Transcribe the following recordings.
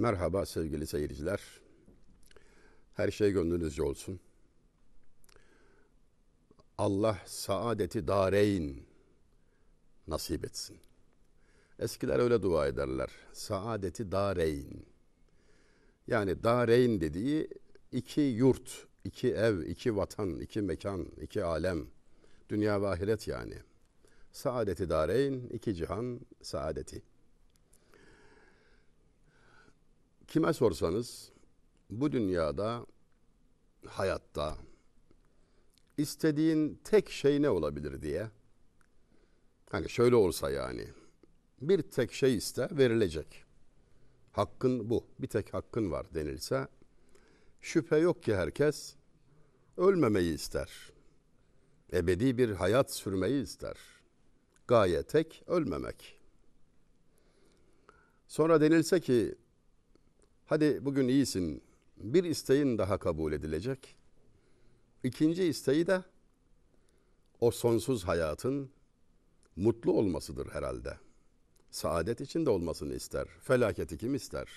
Merhaba sevgili seyirciler. Her şey gönlünüzce olsun. Allah saadeti dareyn nasip etsin. Eskiler öyle dua ederler. Saadeti dareyn. Yani dareyn dediği iki yurt, iki ev, iki vatan, iki mekan, iki alem. Dünya ve ahiret yani. Saadeti dareyn, iki cihan saadeti. Kime sorsanız bu dünyada, hayatta istediğin tek şey ne olabilir diye. Hani şöyle olsa yani. Bir tek şey iste verilecek. Hakkın bu. Bir tek hakkın var denilse şüphe yok ki herkes ölmemeyi ister. Ebedi bir hayat sürmeyi ister. Gaye tek ölmemek. Sonra denilse ki hadi bugün iyisin bir isteğin daha kabul edilecek. İkinci isteği de o sonsuz hayatın mutlu olmasıdır herhalde. Saadet içinde olmasını ister. Felaketi kim ister?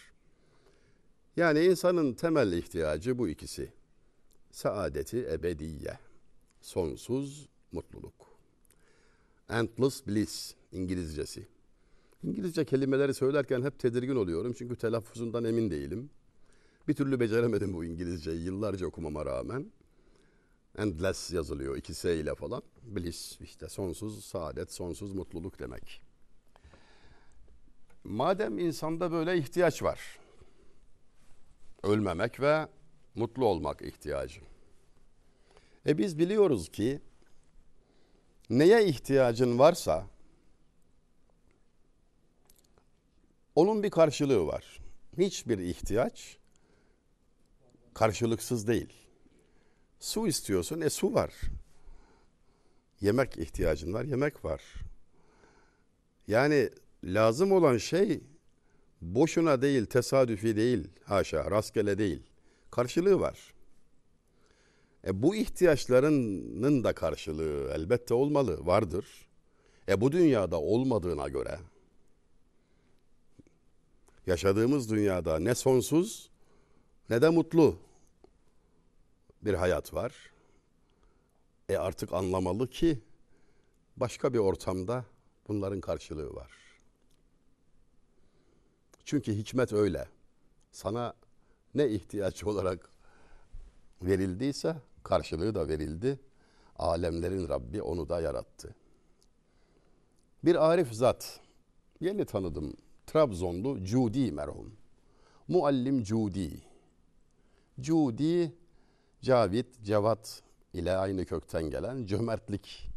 Yani insanın temel ihtiyacı bu ikisi. Saadeti ebediye. Sonsuz mutluluk. Endless bliss İngilizcesi. İngilizce kelimeleri söylerken hep tedirgin oluyorum çünkü telaffuzundan emin değilim. Bir türlü beceremedim bu İngilizceyi yıllarca okumama rağmen. Endless yazılıyor iki S ile falan. Bliss işte sonsuz saadet, sonsuz mutluluk demek. Madem insanda böyle ihtiyaç var. Ölmemek ve mutlu olmak ihtiyacı. E biz biliyoruz ki neye ihtiyacın varsa onun bir karşılığı var. Hiçbir ihtiyaç karşılıksız değil. Su istiyorsun, e su var. Yemek ihtiyacın var, yemek var. Yani lazım olan şey boşuna değil, tesadüfi değil, haşa, rastgele değil. Karşılığı var. E bu ihtiyaçlarının da karşılığı elbette olmalı, vardır. E bu dünyada olmadığına göre yaşadığımız dünyada ne sonsuz ne de mutlu bir hayat var. E artık anlamalı ki başka bir ortamda bunların karşılığı var. Çünkü hikmet öyle. Sana ne ihtiyaç olarak verildiyse karşılığı da verildi. Alemlerin Rabbi onu da yarattı. Bir arif zat, yeni tanıdım. Trabzonlu Cudi merhum. Muallim Cudi. Cudi, Cavit, Cevat ile aynı kökten gelen cömertlik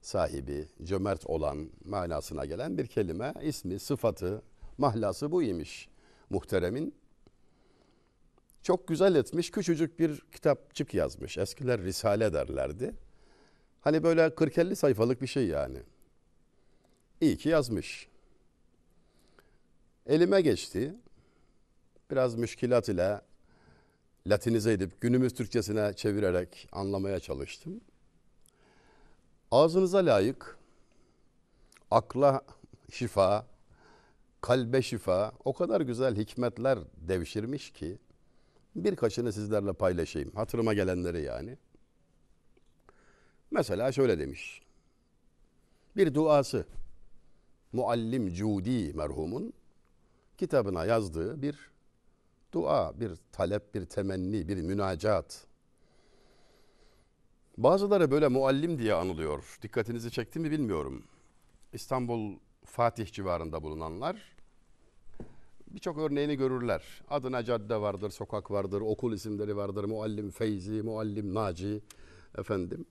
sahibi, cömert olan manasına gelen bir kelime. ismi, sıfatı, mahlası bu imiş muhteremin. Çok güzel etmiş, küçücük bir kitapçık yazmış. Eskiler Risale derlerdi. Hani böyle 40-50 sayfalık bir şey yani. İyi ki yazmış. Elime geçti. Biraz müşkilat ile Latinize edip günümüz Türkçesine çevirerek anlamaya çalıştım. Ağzınıza layık, akla şifa, kalbe şifa o kadar güzel hikmetler devşirmiş ki birkaçını sizlerle paylaşayım. Hatırıma gelenleri yani. Mesela şöyle demiş. Bir duası Muallim Cudi merhumun kitabına yazdığı bir dua, bir talep, bir temenni, bir münacat. Bazıları böyle muallim diye anılıyor. Dikkatinizi çekti mi bilmiyorum. İstanbul Fatih civarında bulunanlar birçok örneğini görürler. Adına cadde vardır, sokak vardır, okul isimleri vardır. Muallim Feyzi, Muallim Naci, efendim.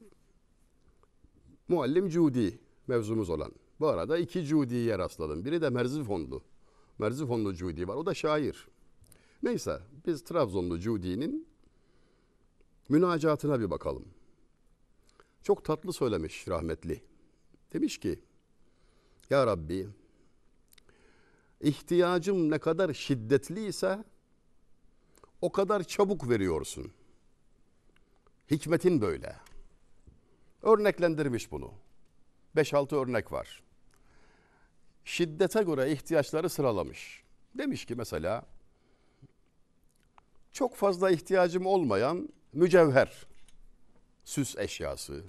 Muallim Cudi mevzumuz olan. Bu arada iki Cudi'ye rastladım. Biri de Merzifonlu. Merzifonlu Cudi var. O da şair. Neyse biz Trabzonlu Cudi'nin münacatına bir bakalım. Çok tatlı söylemiş rahmetli. Demiş ki Ya Rabbi ihtiyacım ne kadar şiddetliyse o kadar çabuk veriyorsun. Hikmetin böyle. Örneklendirmiş bunu. 5-6 örnek var. Şiddete göre ihtiyaçları sıralamış. Demiş ki mesela çok fazla ihtiyacım olmayan mücevher, süs eşyası,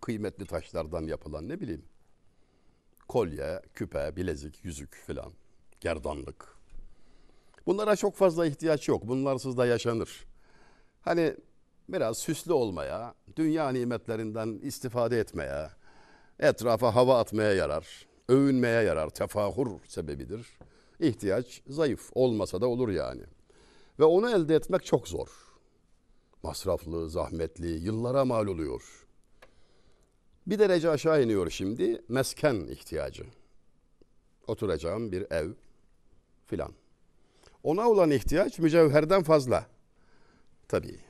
kıymetli taşlardan yapılan ne bileyim kolye, küpe, bilezik, yüzük filan, gerdanlık. Bunlara çok fazla ihtiyaç yok. Bunlarsız da yaşanır. Hani biraz süslü olmaya, dünya nimetlerinden istifade etmeye, etrafa hava atmaya yarar, övünmeye yarar, tefahur sebebidir. İhtiyaç zayıf, olmasa da olur yani. Ve onu elde etmek çok zor. Masraflı, zahmetli, yıllara mal oluyor. Bir derece aşağı iniyor şimdi mesken ihtiyacı. Oturacağım bir ev filan. Ona olan ihtiyaç mücevherden fazla. Tabii.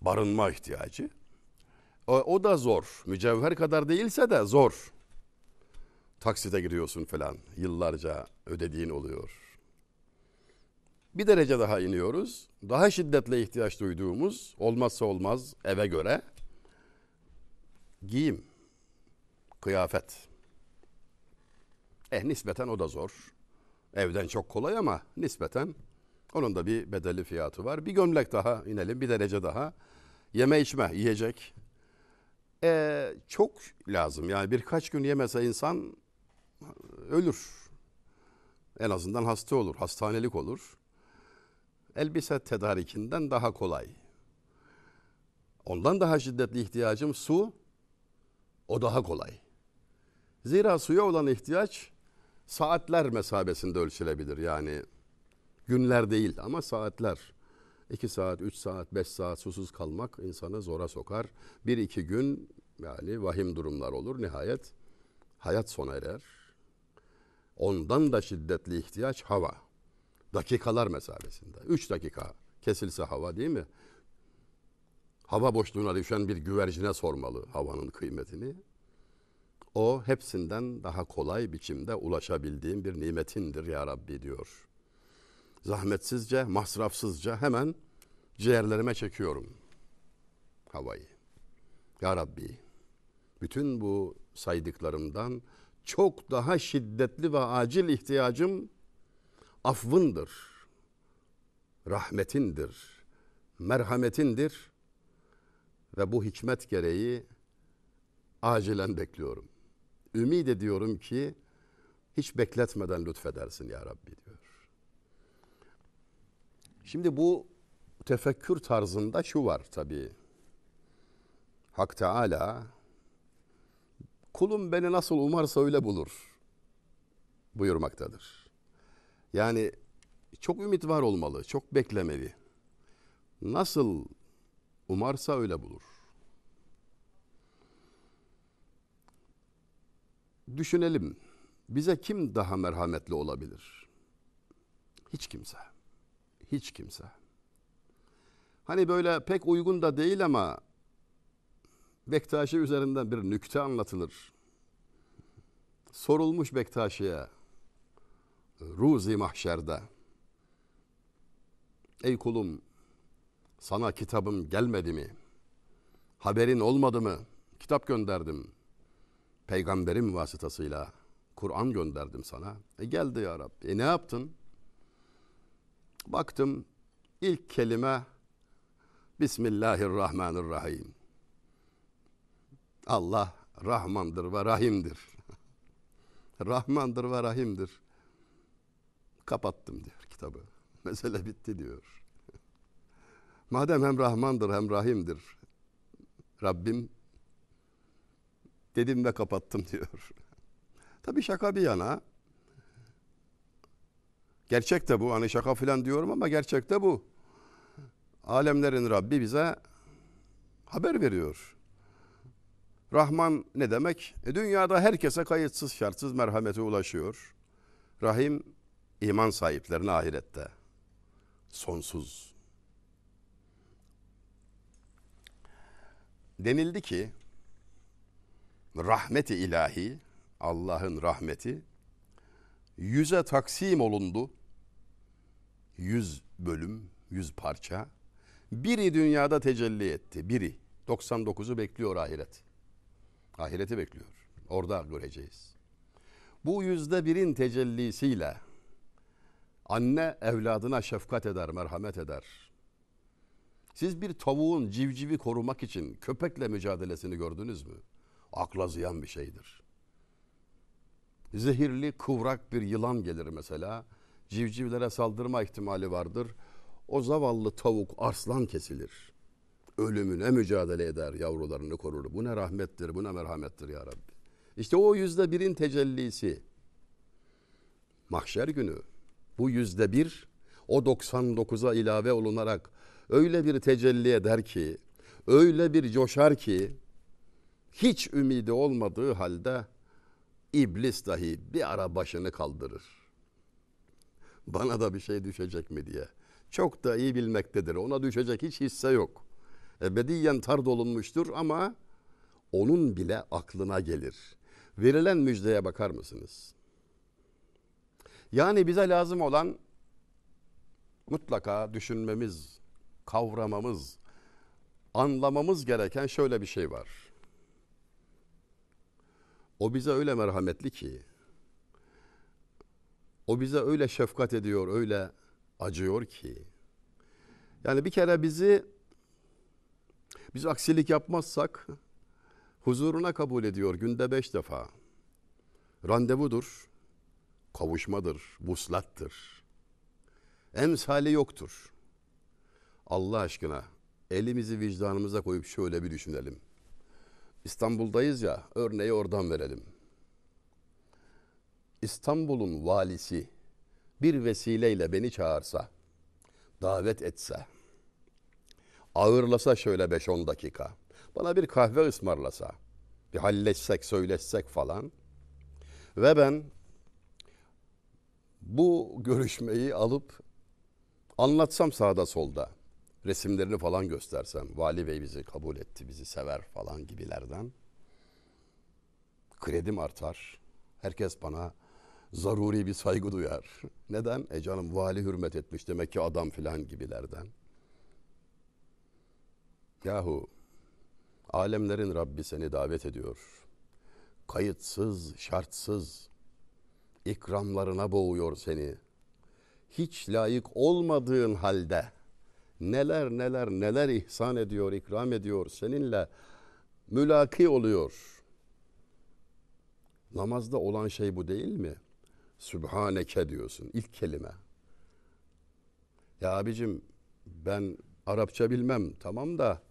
Barınma ihtiyacı. O, o da zor. Mücevher kadar değilse de zor. Taksite giriyorsun falan. Yıllarca ödediğin oluyor. Bir derece daha iniyoruz. Daha şiddetle ihtiyaç duyduğumuz olmazsa olmaz eve göre giyim, kıyafet. Eh nispeten o da zor. Evden çok kolay ama nispeten onun da bir bedeli fiyatı var. Bir gömlek daha inelim, bir derece daha. Yeme içme, yiyecek. Ee, çok lazım. Yani birkaç gün yemese insan ölür. En azından hasta olur, hastanelik olur. Elbise tedarikinden daha kolay. Ondan daha şiddetli ihtiyacım su. O daha kolay. Zira suya olan ihtiyaç saatler mesabesinde ölçülebilir. Yani günler değil ama saatler. 2 saat, 3 saat, 5 saat susuz kalmak insanı zora sokar. Bir iki gün yani vahim durumlar olur. Nihayet hayat sona erer. Ondan da şiddetli ihtiyaç hava. Dakikalar mesabesinde. 3 dakika kesilse hava değil mi? Hava boşluğuna düşen bir güvercine sormalı havanın kıymetini. O hepsinden daha kolay biçimde ulaşabildiğim bir nimetindir ya Rabbi diyor. Zahmetsizce, masrafsızca hemen ciğerlerime çekiyorum havayı. Ya Rabbi, bütün bu saydıklarımdan çok daha şiddetli ve acil ihtiyacım affındır, rahmetindir, merhametindir ve bu hikmet gereği acilen bekliyorum. Ümid ediyorum ki hiç bekletmeden lütfedersin ya Rabbi diyor. Şimdi bu tefekkür tarzında şu var tabii. Hak Teala kulum beni nasıl umarsa öyle bulur buyurmaktadır. Yani çok ümit var olmalı, çok beklemeli. Nasıl umarsa öyle bulur. Düşünelim. Bize kim daha merhametli olabilir? Hiç kimse. Hiç kimse. Hani böyle pek uygun da değil ama Bektaşi üzerinden bir nükte anlatılır. Sorulmuş Bektaşi'ye Ruzi mahşerde Ey kulum sana kitabım gelmedi mi? Haberin olmadı mı? Kitap gönderdim. Peygamberim vasıtasıyla Kur'an gönderdim sana. E geldi ya Rabbi. E ne yaptın? Baktım ilk kelime Bismillahirrahmanirrahim. Allah Rahmandır ve Rahim'dir. Rahmandır ve Rahim'dir. Kapattım diyor kitabı. Mesele bitti diyor. Madem hem Rahmandır hem Rahim'dir. Rabbim dedim ve kapattım diyor. Tabii şaka bir yana. Gerçek de bu. Hani şaka falan diyorum ama gerçek de bu. Alemlerin Rabbi bize haber veriyor. Rahman ne demek? E, dünyada herkese kayıtsız şartsız merhamete ulaşıyor. Rahim iman sahiplerine ahirette. Sonsuz. Denildi ki rahmeti ilahi Allah'ın rahmeti yüze taksim olundu. Yüz bölüm, yüz parça. Biri dünyada tecelli etti. Biri. 99'u bekliyor ahiret. Ahireti bekliyor. Orada göreceğiz. Bu yüzde birin tecellisiyle Anne evladına şefkat eder, merhamet eder. Siz bir tavuğun civcivi korumak için köpekle mücadelesini gördünüz mü? Akla ziyan bir şeydir. Zehirli, kıvrak bir yılan gelir mesela. Civcivlere saldırma ihtimali vardır. O zavallı tavuk arslan kesilir. Ölümüne mücadele eder, yavrularını korur. Bu ne rahmettir, bu ne merhamettir ya Rabbi. İşte o yüzde birin tecellisi. Mahşer günü bu yüzde bir o 99'a ilave olunarak öyle bir tecelli eder ki, öyle bir coşar ki hiç ümidi olmadığı halde iblis dahi bir ara başını kaldırır. Bana da bir şey düşecek mi diye. Çok da iyi bilmektedir. Ona düşecek hiç hisse yok. Ebediyen tar dolunmuştur ama onun bile aklına gelir. Verilen müjdeye bakar mısınız? Yani bize lazım olan mutlaka düşünmemiz, kavramamız, anlamamız gereken şöyle bir şey var. O bize öyle merhametli ki, o bize öyle şefkat ediyor, öyle acıyor ki. Yani bir kere bizi biz aksilik yapmazsak huzuruna kabul ediyor günde beş defa. Randevudur, kavuşmadır, vuslattır. Emsali yoktur. Allah aşkına elimizi vicdanımıza koyup şöyle bir düşünelim. İstanbul'dayız ya, örneği oradan verelim. İstanbul'un valisi bir vesileyle beni çağırsa, davet etse, ağırlasa şöyle 5-10 dakika, bana bir kahve ısmarlasa, bir halleşsek, söyleşsek falan ve ben bu görüşmeyi alıp anlatsam sağda solda, resimlerini falan göstersem, vali bey bizi kabul etti, bizi sever falan gibilerden, kredim artar, herkes bana zaruri bir saygı duyar. Neden? E canım vali hürmet etmiş demek ki adam filan gibilerden. Yahu alemlerin Rabbi seni davet ediyor. Kayıtsız, şartsız ikramlarına boğuyor seni. Hiç layık olmadığın halde neler neler neler ihsan ediyor, ikram ediyor. Seninle mülaki oluyor. Namazda olan şey bu değil mi? Sübhaneke diyorsun ilk kelime. Ya abicim ben Arapça bilmem tamam da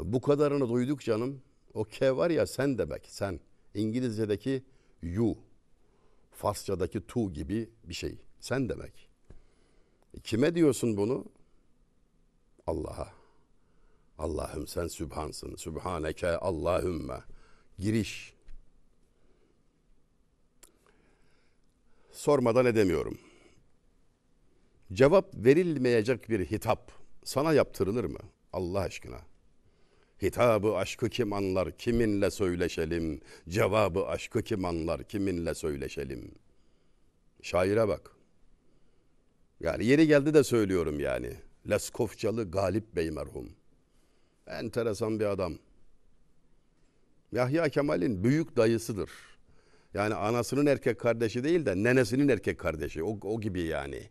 bu kadarını duyduk canım. O ke var ya sen demek sen. İngilizce'deki you. Farsça'daki tu gibi bir şey. Sen demek. Kime diyorsun bunu? Allah'a. Allah'ım sen sübhansın. Sübhaneke Allahümme. Giriş. Sormadan edemiyorum. Cevap verilmeyecek bir hitap sana yaptırılır mı? Allah aşkına. Hitabı aşkı kim anlar, kiminle söyleşelim? Cevabı aşkı kim anlar, kiminle söyleşelim? Şaire bak. Yani yeri geldi de söylüyorum yani. Leskofçalı Galip Bey merhum. Enteresan bir adam. Yahya Kemal'in büyük dayısıdır. Yani anasının erkek kardeşi değil de nenesinin erkek kardeşi. O, o gibi yani.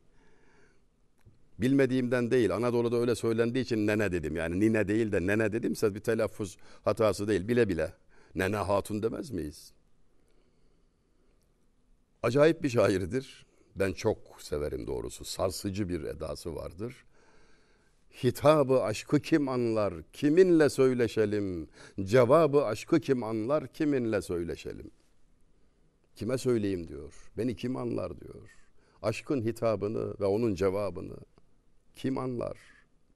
Bilmediğimden değil. Anadolu'da öyle söylendiği için nene dedim. Yani nine değil de nene dedimse bir telaffuz hatası değil. Bile bile. Nene hatun demez miyiz? Acayip bir şairdir. Ben çok severim doğrusu. Sarsıcı bir edası vardır. Hitabı aşkı kim anlar, kiminle söyleşelim? Cevabı aşkı kim anlar, kiminle söyleşelim? Kime söyleyeyim diyor. Beni kim anlar diyor. Aşkın hitabını ve onun cevabını kim anlar?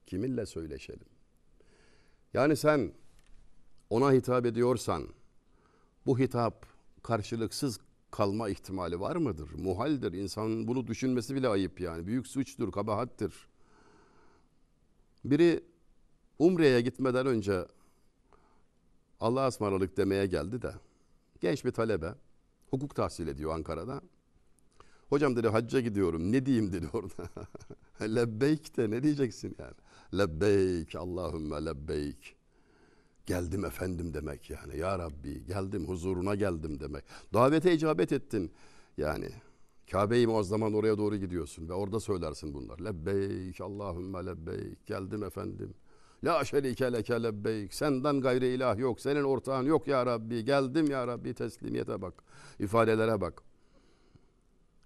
Kiminle söyleşelim? Yani sen ona hitap ediyorsan bu hitap karşılıksız kalma ihtimali var mıdır? Muhaldir. İnsanın bunu düşünmesi bile ayıp yani. Büyük suçtur, kabahattir. Biri Umre'ye gitmeden önce Allah'a ısmarladık demeye geldi de genç bir talebe hukuk tahsil ediyor Ankara'da. Hocam dedi hacca gidiyorum ne diyeyim dedi orada. lebbeyk de ne diyeceksin yani. Lebbeyk Allahümme lebbeyk. Geldim efendim demek yani. Ya Rabbi geldim huzuruna geldim demek. Davete icabet ettin yani. Kabe-i Muazzama'nın oraya doğru gidiyorsun ve orada söylersin bunlar. Lebbeyk Allahümme lebbeyk. Geldim efendim. La şerike leke lebbeyk. Senden gayri ilah yok. Senin ortağın yok ya Rabbi. Geldim ya Rabbi. Teslimiyete bak. ifadelere bak.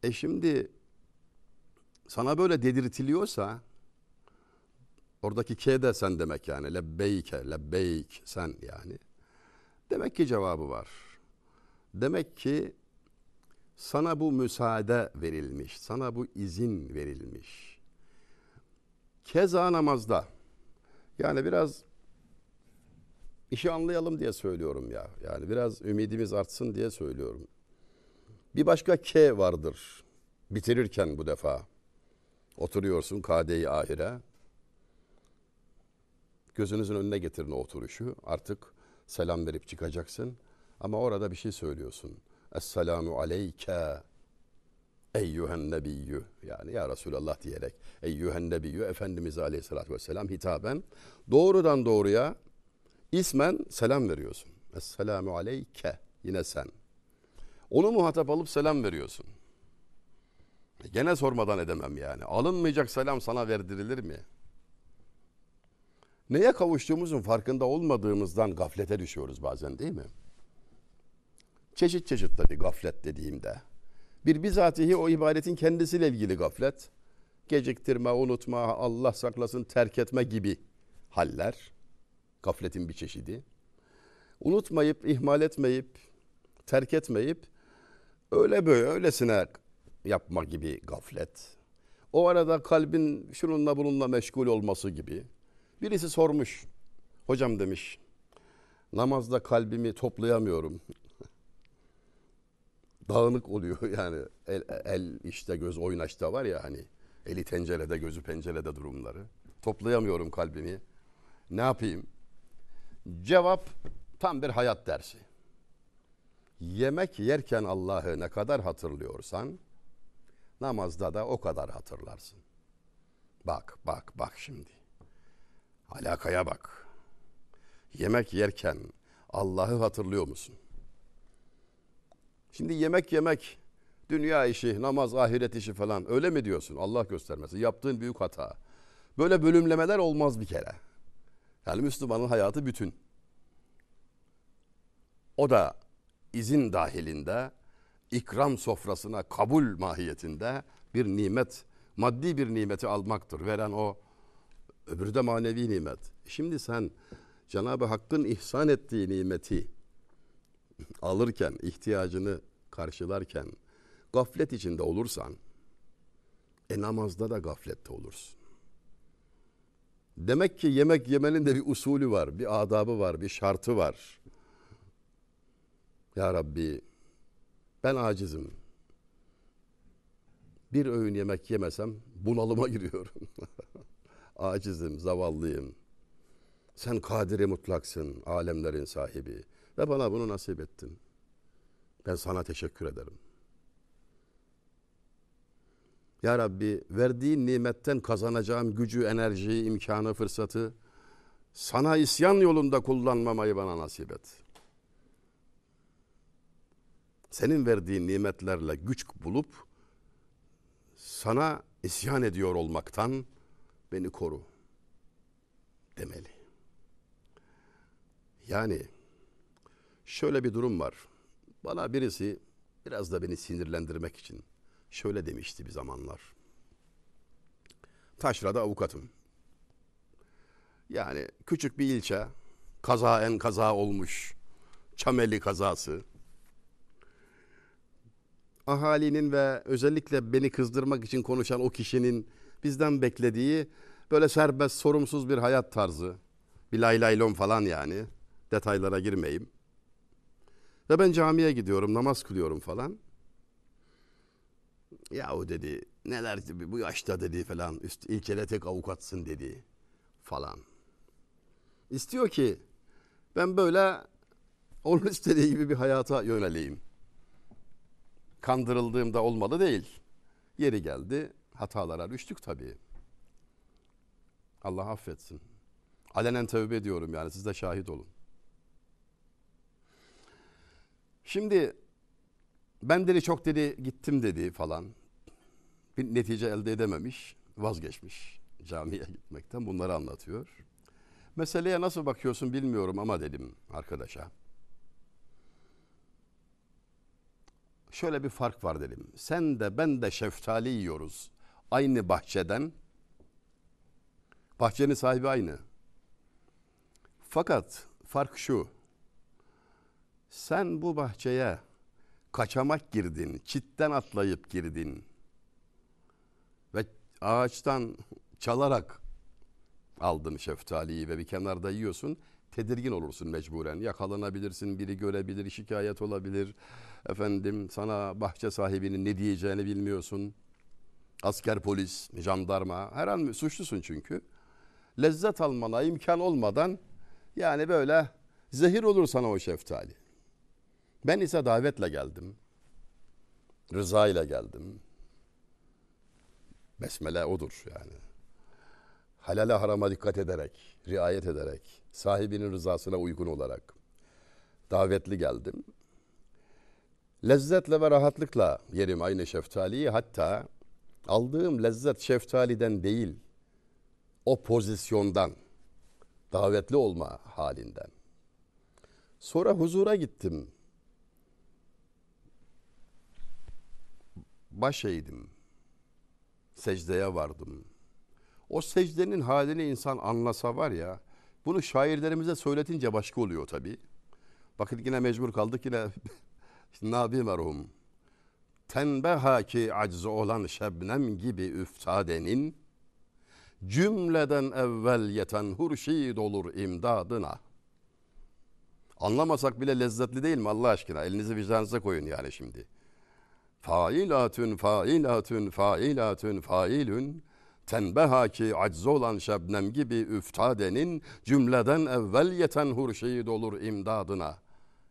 E şimdi sana böyle dedirtiliyorsa oradaki K de sen demek yani. Lebbeyke, lebbeyk sen yani. Demek ki cevabı var. Demek ki sana bu müsaade verilmiş, sana bu izin verilmiş. Keza namazda, yani biraz işi anlayalım diye söylüyorum ya. Yani biraz ümidimiz artsın diye söylüyorum. Bir başka K vardır. Bitirirken bu defa. Oturuyorsun kade-i ahire. Gözünüzün önüne getirin o oturuşu. Artık selam verip çıkacaksın. Ama orada bir şey söylüyorsun. Esselamu aleyke eyyühen nebiyyü. Yani ya Resulallah diyerek eyyühen nebiyyü Efendimiz aleyhissalatü vesselam hitaben doğrudan doğruya ismen selam veriyorsun. Esselamu aleyke yine sen. Onu muhatap alıp selam veriyorsun. Gene sormadan edemem yani. Alınmayacak selam sana verdirilir mi? Neye kavuştuğumuzun farkında olmadığımızdan gaflete düşüyoruz bazen değil mi? Çeşit çeşit tabii gaflet dediğimde. Bir bizatihi o ibadetin kendisiyle ilgili gaflet. Geciktirme, unutma, Allah saklasın terk etme gibi haller. Gafletin bir çeşidi. Unutmayıp, ihmal etmeyip, terk etmeyip öyle böyle öylesine yapma gibi gaflet. O arada kalbin şununla bununla meşgul olması gibi. Birisi sormuş. Hocam demiş. Namazda kalbimi toplayamıyorum. Dağınık oluyor yani. El, el işte göz oynaşta var ya hani. Eli tencerede gözü pencerede durumları. Toplayamıyorum kalbimi. Ne yapayım? Cevap tam bir hayat dersi. Yemek yerken Allah'ı ne kadar hatırlıyorsan namazda da o kadar hatırlarsın. Bak bak bak şimdi. Alakaya bak. Yemek yerken Allah'ı hatırlıyor musun? Şimdi yemek yemek, dünya işi, namaz, ahiret işi falan öyle mi diyorsun? Allah göstermesin. Yaptığın büyük hata. Böyle bölümlemeler olmaz bir kere. Yani Müslümanın hayatı bütün. O da izin dahilinde, ikram sofrasına kabul mahiyetinde bir nimet, maddi bir nimeti almaktır. Veren o, öbürü de manevi nimet. Şimdi sen Cenab-ı Hakk'ın ihsan ettiği nimeti alırken, ihtiyacını karşılarken gaflet içinde olursan, e namazda da gaflette olursun. Demek ki yemek yemenin de bir usulü var, bir adabı var, bir şartı var. Ya Rabbi ben acizim. Bir öğün yemek yemesem bunalıma giriyorum. acizim, zavallıyım. Sen kadiri mutlaksın, alemlerin sahibi ve bana bunu nasip ettin. Ben sana teşekkür ederim. Ya Rabbi verdiğin nimetten kazanacağım gücü, enerjiyi, imkanı, fırsatı sana isyan yolunda kullanmamayı bana nasip et. Senin verdiğin nimetlerle güç bulup sana isyan ediyor olmaktan beni koru demeli. Yani şöyle bir durum var. Bana birisi biraz da beni sinirlendirmek için şöyle demişti bir zamanlar. Taşra'da avukatım. Yani küçük bir ilçe, kaza en kaza olmuş, Çameli kazası. Ahalinin ve özellikle beni kızdırmak için konuşan o kişinin bizden beklediği böyle serbest, sorumsuz bir hayat tarzı. Bir lay laylon falan yani. Detaylara girmeyeyim. Ve ben camiye gidiyorum, namaz kılıyorum falan. Yahu dedi, neler dedi, bu yaşta dedi falan, üst, ilçede tek avukatsın dedi falan. İstiyor ki ben böyle onun istediği gibi bir hayata yöneleyim. Kandırıldığımda olmalı değil. Yeri geldi, hatalara düştük tabii. Allah affetsin. Alenen tövbe ediyorum yani siz de şahit olun. Şimdi Ben dedi çok dedi gittim dedi falan. Bir netice elde edememiş, vazgeçmiş camiye gitmekten bunları anlatıyor. Meseleye nasıl bakıyorsun bilmiyorum ama dedim arkadaşa. Şöyle bir fark var dedim. Sen de ben de şeftali yiyoruz. Aynı bahçeden. Bahçenin sahibi aynı. Fakat fark şu. Sen bu bahçeye kaçamak girdin, çitten atlayıp girdin ve ağaçtan çalarak aldın şeftaliyi ve bir kenarda yiyorsun. Tedirgin olursun mecburen. Yakalanabilirsin, biri görebilir, şikayet olabilir. Efendim sana bahçe sahibinin ne diyeceğini bilmiyorsun. Asker, polis, jandarma her an suçlusun çünkü. Lezzet almana imkan olmadan yani böyle zehir olur sana o şeftali. Ben ise davetle geldim. Rıza ile geldim. Besmele odur yani. Halale harama dikkat ederek, riayet ederek, sahibinin rızasına uygun olarak davetli geldim. Lezzetle ve rahatlıkla yerim aynı şeftaliyi. Hatta aldığım lezzet şeftaliden değil, o pozisyondan, davetli olma halinden. Sonra huzura gittim. Baş eğdim. Secdeye vardım. O secdenin halini insan anlasa var ya, bunu şairlerimize söyletince başka oluyor tabii. Bakın yine mecbur kaldık yine Nabi merhum. Tenbeha ki aczı olan şebnem gibi üftadenin cümleden evvel yeten hurşid olur imdadına. Anlamasak bile lezzetli değil mi Allah aşkına? Elinizi vicdanınıza koyun yani şimdi. Failatün, failatün, failatün, failün. Tenbeha ki aczı olan şebnem gibi üftadenin cümleden evvel yeten hurşid olur imdadına.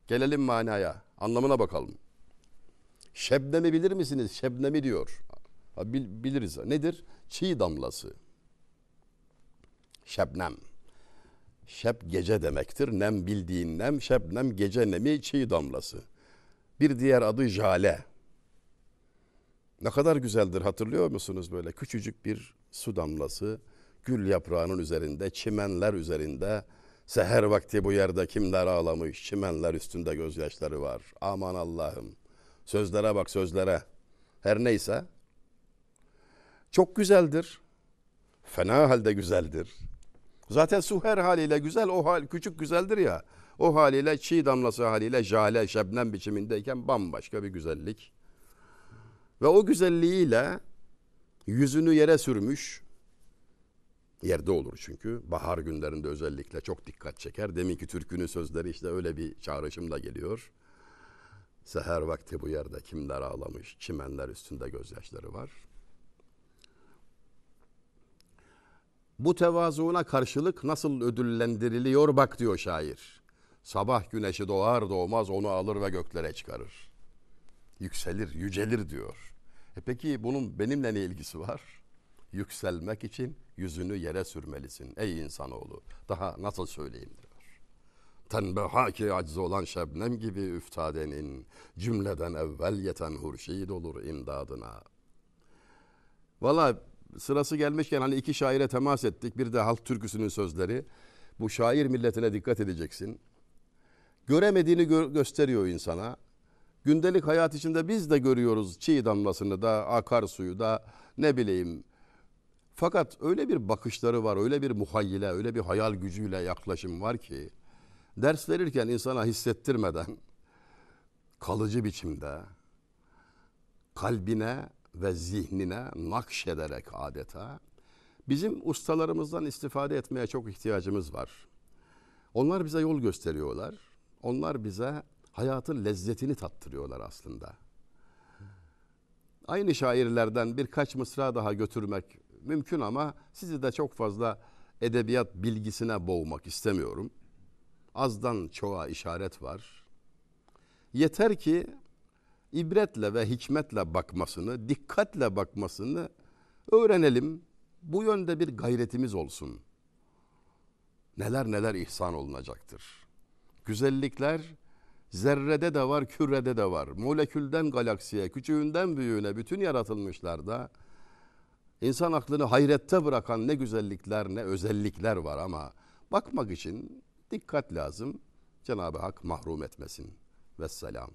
Gelelim manaya, anlamına bakalım. Şebnemi bilir misiniz? Şebnemi diyor. Bil, biliriz. Nedir? Çiğ damlası. Şebnem. Şeb gece demektir. Nem bildiğin nem. Şebnem gece nemi çiğ damlası. Bir diğer adı jale. Ne kadar güzeldir hatırlıyor musunuz böyle küçücük bir su damlası gül yaprağının üzerinde, çimenler üzerinde seher vakti bu yerde kimler ağlamış, çimenler üstünde gözyaşları var. Aman Allah'ım. Sözlere bak sözlere. Her neyse. Çok güzeldir. Fena halde güzeldir. Zaten su her haliyle güzel, o hal küçük güzeldir ya. O haliyle çiğ damlası haliyle jale, şebnem biçimindeyken bambaşka bir güzellik. Ve o güzelliğiyle yüzünü yere sürmüş, yerde olur çünkü. Bahar günlerinde özellikle çok dikkat çeker. Deminki türkünün sözleri işte öyle bir çağrışımla geliyor. Seher vakti bu yerde kimler ağlamış, çimenler üstünde gözyaşları var. Bu tevazuuna karşılık nasıl ödüllendiriliyor bak diyor şair. Sabah güneşi doğar doğmaz onu alır ve göklere çıkarır. Yükselir, yücelir diyor. E peki bunun benimle ne ilgisi var? Yükselmek için yüzünü yere sürmelisin ey insanoğlu. Daha nasıl söyleyeyim diyor. Tenbeha ki aczı olan şebnem gibi üftadenin cümleden evvel yeten hurşid olur imdadına. Valla sırası gelmişken hani iki şaire temas ettik. Bir de halk türküsünün sözleri. Bu şair milletine dikkat edeceksin. Göremediğini gö- gösteriyor insana. Gündelik hayat içinde biz de görüyoruz çiğ damlasını da, akarsuyu da, ne bileyim. Fakat öyle bir bakışları var, öyle bir muhayyile, öyle bir hayal gücüyle yaklaşım var ki ders verirken insana hissettirmeden kalıcı biçimde kalbine ve zihnine nakşederek adeta bizim ustalarımızdan istifade etmeye çok ihtiyacımız var. Onlar bize yol gösteriyorlar. Onlar bize hayatın lezzetini tattırıyorlar aslında. Aynı şairlerden birkaç mısra daha götürmek mümkün ama sizi de çok fazla edebiyat bilgisine boğmak istemiyorum. Azdan çoğa işaret var. Yeter ki ibretle ve hikmetle bakmasını, dikkatle bakmasını öğrenelim. Bu yönde bir gayretimiz olsun. Neler neler ihsan olunacaktır. Güzellikler Zerrede de var, kürede de var. Molekülden galaksiye, küçüğünden büyüğüne bütün yaratılmışlarda insan aklını hayrette bırakan ne güzellikler ne özellikler var ama bakmak için dikkat lazım. Cenab-ı Hak mahrum etmesin. Vesselam.